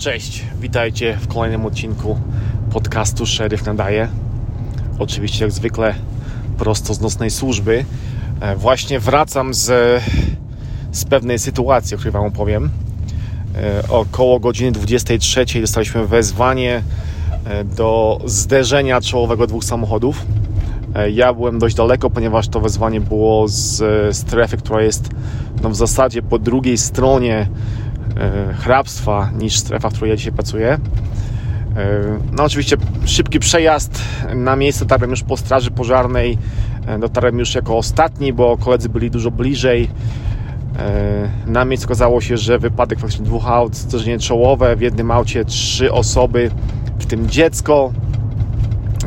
Cześć, witajcie w kolejnym odcinku podcastu Szeryf Nadaje. Oczywiście jak zwykle prosto z nocnej służby. E, właśnie wracam z, z pewnej sytuacji, o której Wam opowiem. E, około godziny 23 dostaliśmy wezwanie e, do zderzenia czołowego dwóch samochodów. Ja byłem dość daleko, ponieważ to wezwanie było z strefy, która jest no, w zasadzie po drugiej stronie hrabstwa niż strefa, w której ja dzisiaj pracuję. E, no oczywiście szybki przejazd na miejsce dotarłem już po straży pożarnej. E, dotarłem już jako ostatni, bo koledzy byli dużo bliżej. Na miejscu okazało się, że wypadek faktycznie dwóch aut, zderzenie czołowe, w jednym aucie trzy osoby, w tym dziecko,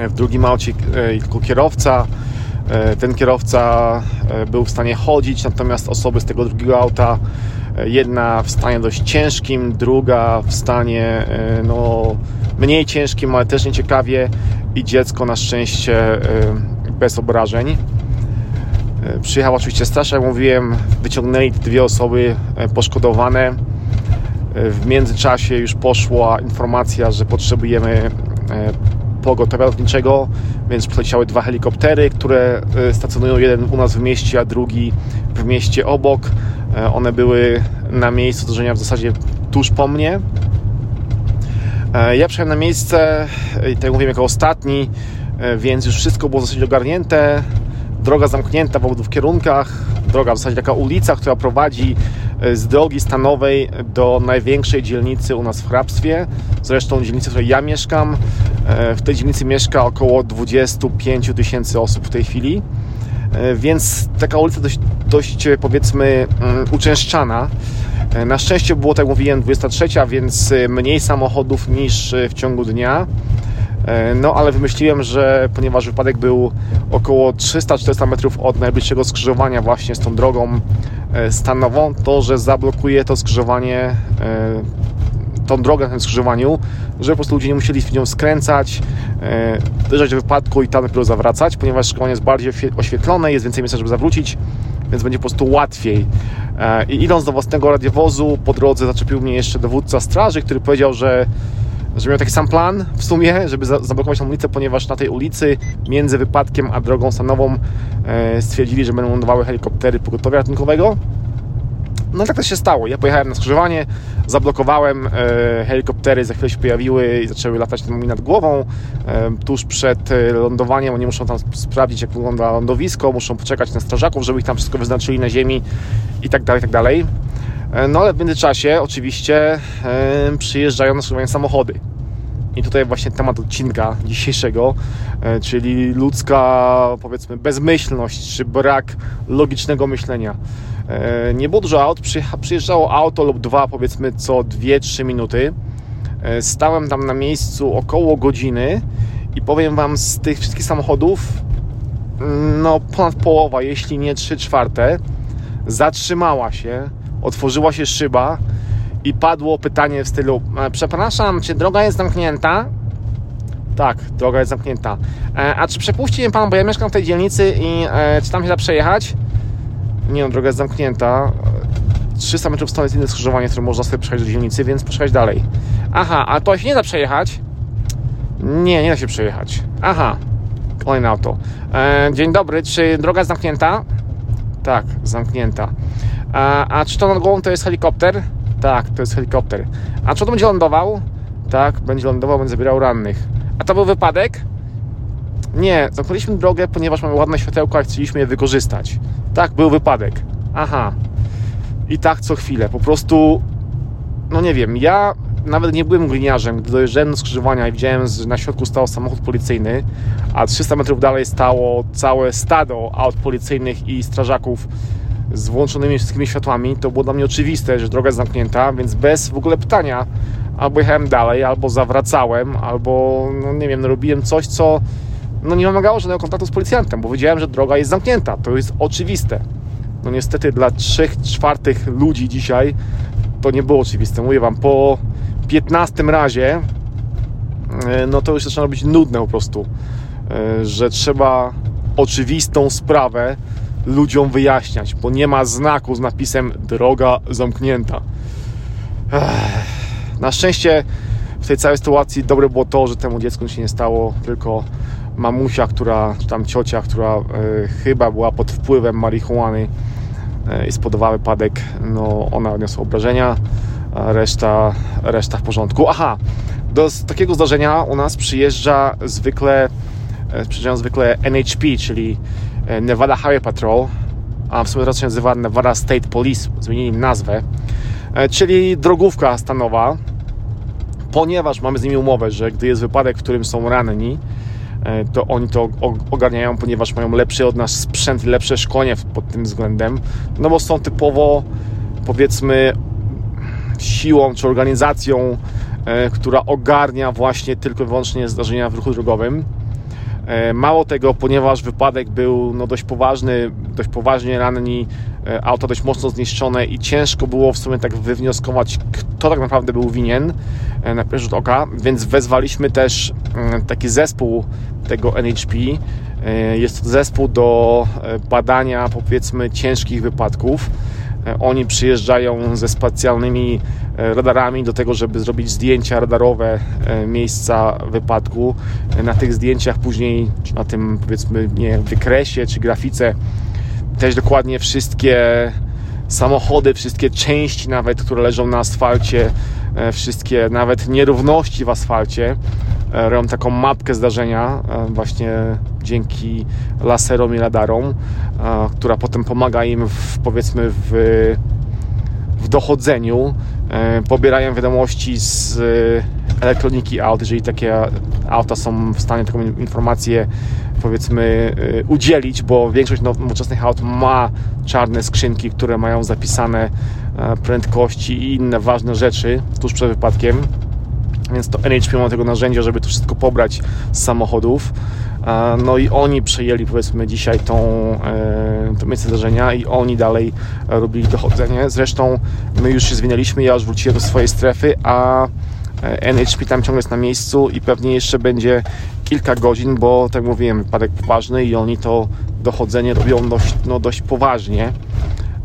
w drugim aucie tylko kierowca. Ten kierowca był w stanie chodzić, natomiast osoby z tego drugiego auta Jedna w stanie dość ciężkim, druga w stanie e, no, mniej ciężkim, ale też nieciekawie i dziecko na szczęście e, bez obrażeń. E, przyjechała oczywiście straż, jak mówiłem, wyciągnęli dwie osoby poszkodowane. W międzyczasie już poszła informacja, że potrzebujemy pogotowia lotniczego, więc przyleciały dwa helikoptery, które stacjonują jeden u nas w mieście, a drugi w mieście obok. E, one były na miejscu zdarzenia w zasadzie tuż po mnie. E, ja przyjechałem na miejsce, i tak mówiłem, jako ostatni, e, więc już wszystko było zasadzie ogarnięte. Droga zamknięta w obu kierunkach. Droga w zasadzie taka ulica, która prowadzi z drogi stanowej do największej dzielnicy u nas w hrabstwie. Zresztą dzielnicy, w której ja mieszkam. W tej dzielnicy mieszka około 25 tysięcy osób w tej chwili. E, więc taka ulica dość, dość e, powiedzmy mm, uczęszczana. E, na szczęście było, tak mówiłem, 23, więc mniej samochodów niż w ciągu dnia. No, ale wymyśliłem, że ponieważ wypadek był około 300-400 metrów od najbliższego skrzyżowania właśnie z tą drogą stanową, to że zablokuję to skrzyżowanie tą drogę na tym skrzyżowaniu, żeby po prostu ludzie nie musieli w nią skręcać, e, dojeżdżać do wypadku i tam dopiero zawracać, ponieważ skrzyżowanie jest bardziej oświetlone, jest więcej miejsca, żeby zawrócić, więc będzie po prostu łatwiej. E, I idąc do własnego radiowozu, po drodze zaczepił mnie jeszcze dowódca straży, który powiedział, że że miał taki sam plan w sumie, żeby zablokować tą ulicę, ponieważ na tej ulicy między wypadkiem a drogą stanową e, stwierdzili, że będą lądowały helikoptery pogotowia ratunkowego no tak to się stało. Ja pojechałem na skrzyżowanie, zablokowałem, e, helikoptery za chwilę się pojawiły i zaczęły latać mi nad głową. E, tuż przed lądowaniem oni muszą tam sprawdzić, jak wygląda lądowisko, muszą poczekać na strażaków, żeby ich tam wszystko wyznaczyli na ziemi i tak dalej, i tak dalej. E, no ale w międzyczasie oczywiście e, przyjeżdżają na skrzyżowanie samochody. I tutaj właśnie temat odcinka dzisiejszego, e, czyli ludzka, powiedzmy, bezmyślność, czy brak logicznego myślenia. Nie było dużo aut, przyjeżdżało auto lub dwa, powiedzmy, co 2-3 minuty. Stałem tam na miejscu około godziny i powiem Wam, z tych wszystkich samochodów, no ponad połowa, jeśli nie 3 czwarte, zatrzymała się, otworzyła się szyba i padło pytanie w stylu: e, Przepraszam, czy droga jest zamknięta? Tak, droga jest zamknięta. A czy przepuści mnie pan, bo ja mieszkam w tej dzielnicy i czy tam się da przejechać? Nie no, droga jest zamknięta. 300 metrów stąd jest inne skrzyżowanie, które można sobie przejechać do dzielnicy, więc poszukać dalej. Aha, a to się nie da przejechać? Nie, nie da się przejechać. Aha, kolejne auto. E, dzień dobry, czy droga jest zamknięta? Tak, zamknięta. A, a czy to nad głową to jest helikopter? Tak, to jest helikopter. A czy to będzie lądował? Tak, będzie lądował, będzie zabierał rannych. A to był wypadek? Nie, zamknęliśmy drogę, ponieważ mamy ładne światełko, a chcieliśmy je wykorzystać. Tak, był wypadek. Aha. I tak co chwilę. Po prostu, no nie wiem, ja nawet nie byłem gliniarzem, gdy dojeżdżałem do skrzyżowania i widziałem, że na środku stał samochód policyjny, a 300 metrów dalej stało całe stado aut policyjnych i strażaków z włączonymi wszystkimi światłami, to było dla mnie oczywiste, że droga jest zamknięta, więc bez w ogóle pytania albo jechałem dalej, albo zawracałem, albo, no nie wiem, robiłem coś, co no nie wymagało żadnego kontaktu z policjantem, bo wiedziałem, że droga jest zamknięta. To jest oczywiste. No niestety dla 3 czwartych ludzi dzisiaj to nie było oczywiste. Mówię Wam, po 15 razie e, no to już zaczyna być nudne po prostu, e, że trzeba oczywistą sprawę ludziom wyjaśniać, bo nie ma znaku z napisem droga zamknięta. Na szczęście w tej całej sytuacji dobre było to, że temu dziecku się nie stało, tylko mamusia, która, czy tam ciocia, która e, chyba była pod wpływem marihuany e, i spodobała wypadek, no ona odniosła obrażenia, reszta, reszta w porządku. Aha, do takiego zdarzenia u nas przyjeżdża zwykle, e, przyjeżdżają zwykle NHP, czyli Nevada Highway Patrol, a w sumie teraz się nazywa Nevada State Police, zmienili nazwę, e, czyli drogówka stanowa, ponieważ mamy z nimi umowę, że gdy jest wypadek, w którym są ranni, to oni to ogarniają, ponieważ mają lepszy od nas sprzęt i lepsze szkolenie pod tym względem, no bo są typowo powiedzmy siłą czy organizacją, e, która ogarnia właśnie tylko i wyłącznie zdarzenia w ruchu drogowym. E, mało tego, ponieważ wypadek był no, dość poważny, dość poważnie ranni, e, auto dość mocno zniszczone i ciężko było w sumie tak wywnioskować, kto tak naprawdę był winien na pierwszy rzut oka, więc wezwaliśmy też mm, taki zespół tego NHP. Jest to zespół do badania powiedzmy ciężkich wypadków E, oni przyjeżdżają ze specjalnymi e, radarami do tego, żeby zrobić zdjęcia radarowe e, miejsca wypadku. Na tych zdjęciach później, na tym powiedzmy nie wykresie czy grafice też dokładnie wszystkie samochody, wszystkie części nawet, które leżą na asfalcie, wszystkie nawet nierówności w asfalcie robią taką mapkę zdarzenia właśnie dzięki laserom i radarom, która potem pomaga im w, powiedzmy w, w dochodzeniu. E, pobierają wiadomości z elektroniki aut, jeżeli takie auta są w stanie taką informację powiedzmy e, udzielić, bo większość nowoczesnych aut ma czarne skrzynki, które mają zapisane e, prędkości i inne ważne rzeczy tuż przed wypadkiem więc to NHP ma tego narzędzia, żeby to wszystko pobrać z samochodów. No i oni przejęli powiedzmy dzisiaj tą, e, to miejsce zdarzenia i oni dalej robili dochodzenie. Zresztą my już się zmienialiśmy, ja już wróciłem do swojej strefy, a e, NHP tam ciągle jest na miejscu i pewnie jeszcze będzie kilka godzin, bo tak mówiłem, wypadek poważny i oni to dochodzenie robią dość, no, dość poważnie.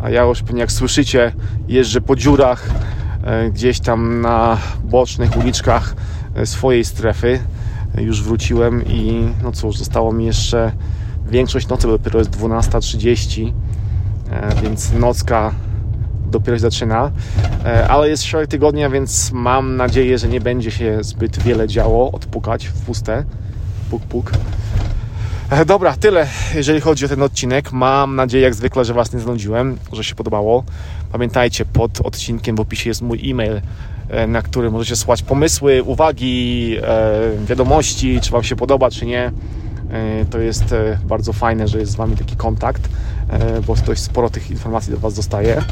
A ja już pewnie jak słyszycie, jeżdżę po dziurach e, gdzieś tam na bocznych uliczkach swojej strefy. Już wróciłem i no cóż, zostało mi jeszcze większość nocy, bo dopiero jest 12.30, e, więc nocka dopiero się zaczyna, e, ale jest środek tygodnia, więc mam nadzieję, że nie będzie się zbyt wiele działo, odpukać w puste, puk puk. E, dobra, tyle jeżeli chodzi o ten odcinek. Mam nadzieję jak zwykle, że Was nie znudziłem, że się podobało. Pamiętajcie, pod odcinkiem w opisie jest mój e-mail, e, na który możecie słać pomysły, uwagi, e, wiadomości, czy Wam się podoba, czy nie. To jest bardzo fajne, że jest z Wami taki kontakt, bo dość sporo tych informacji do Was dostaje.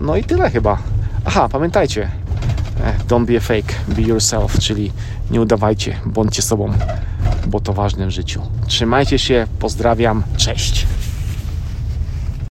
No i tyle chyba. Aha, pamiętajcie, don't be a fake, be yourself, czyli nie udawajcie, bądźcie sobą bo to ważne w życiu. Trzymajcie się, pozdrawiam, cześć.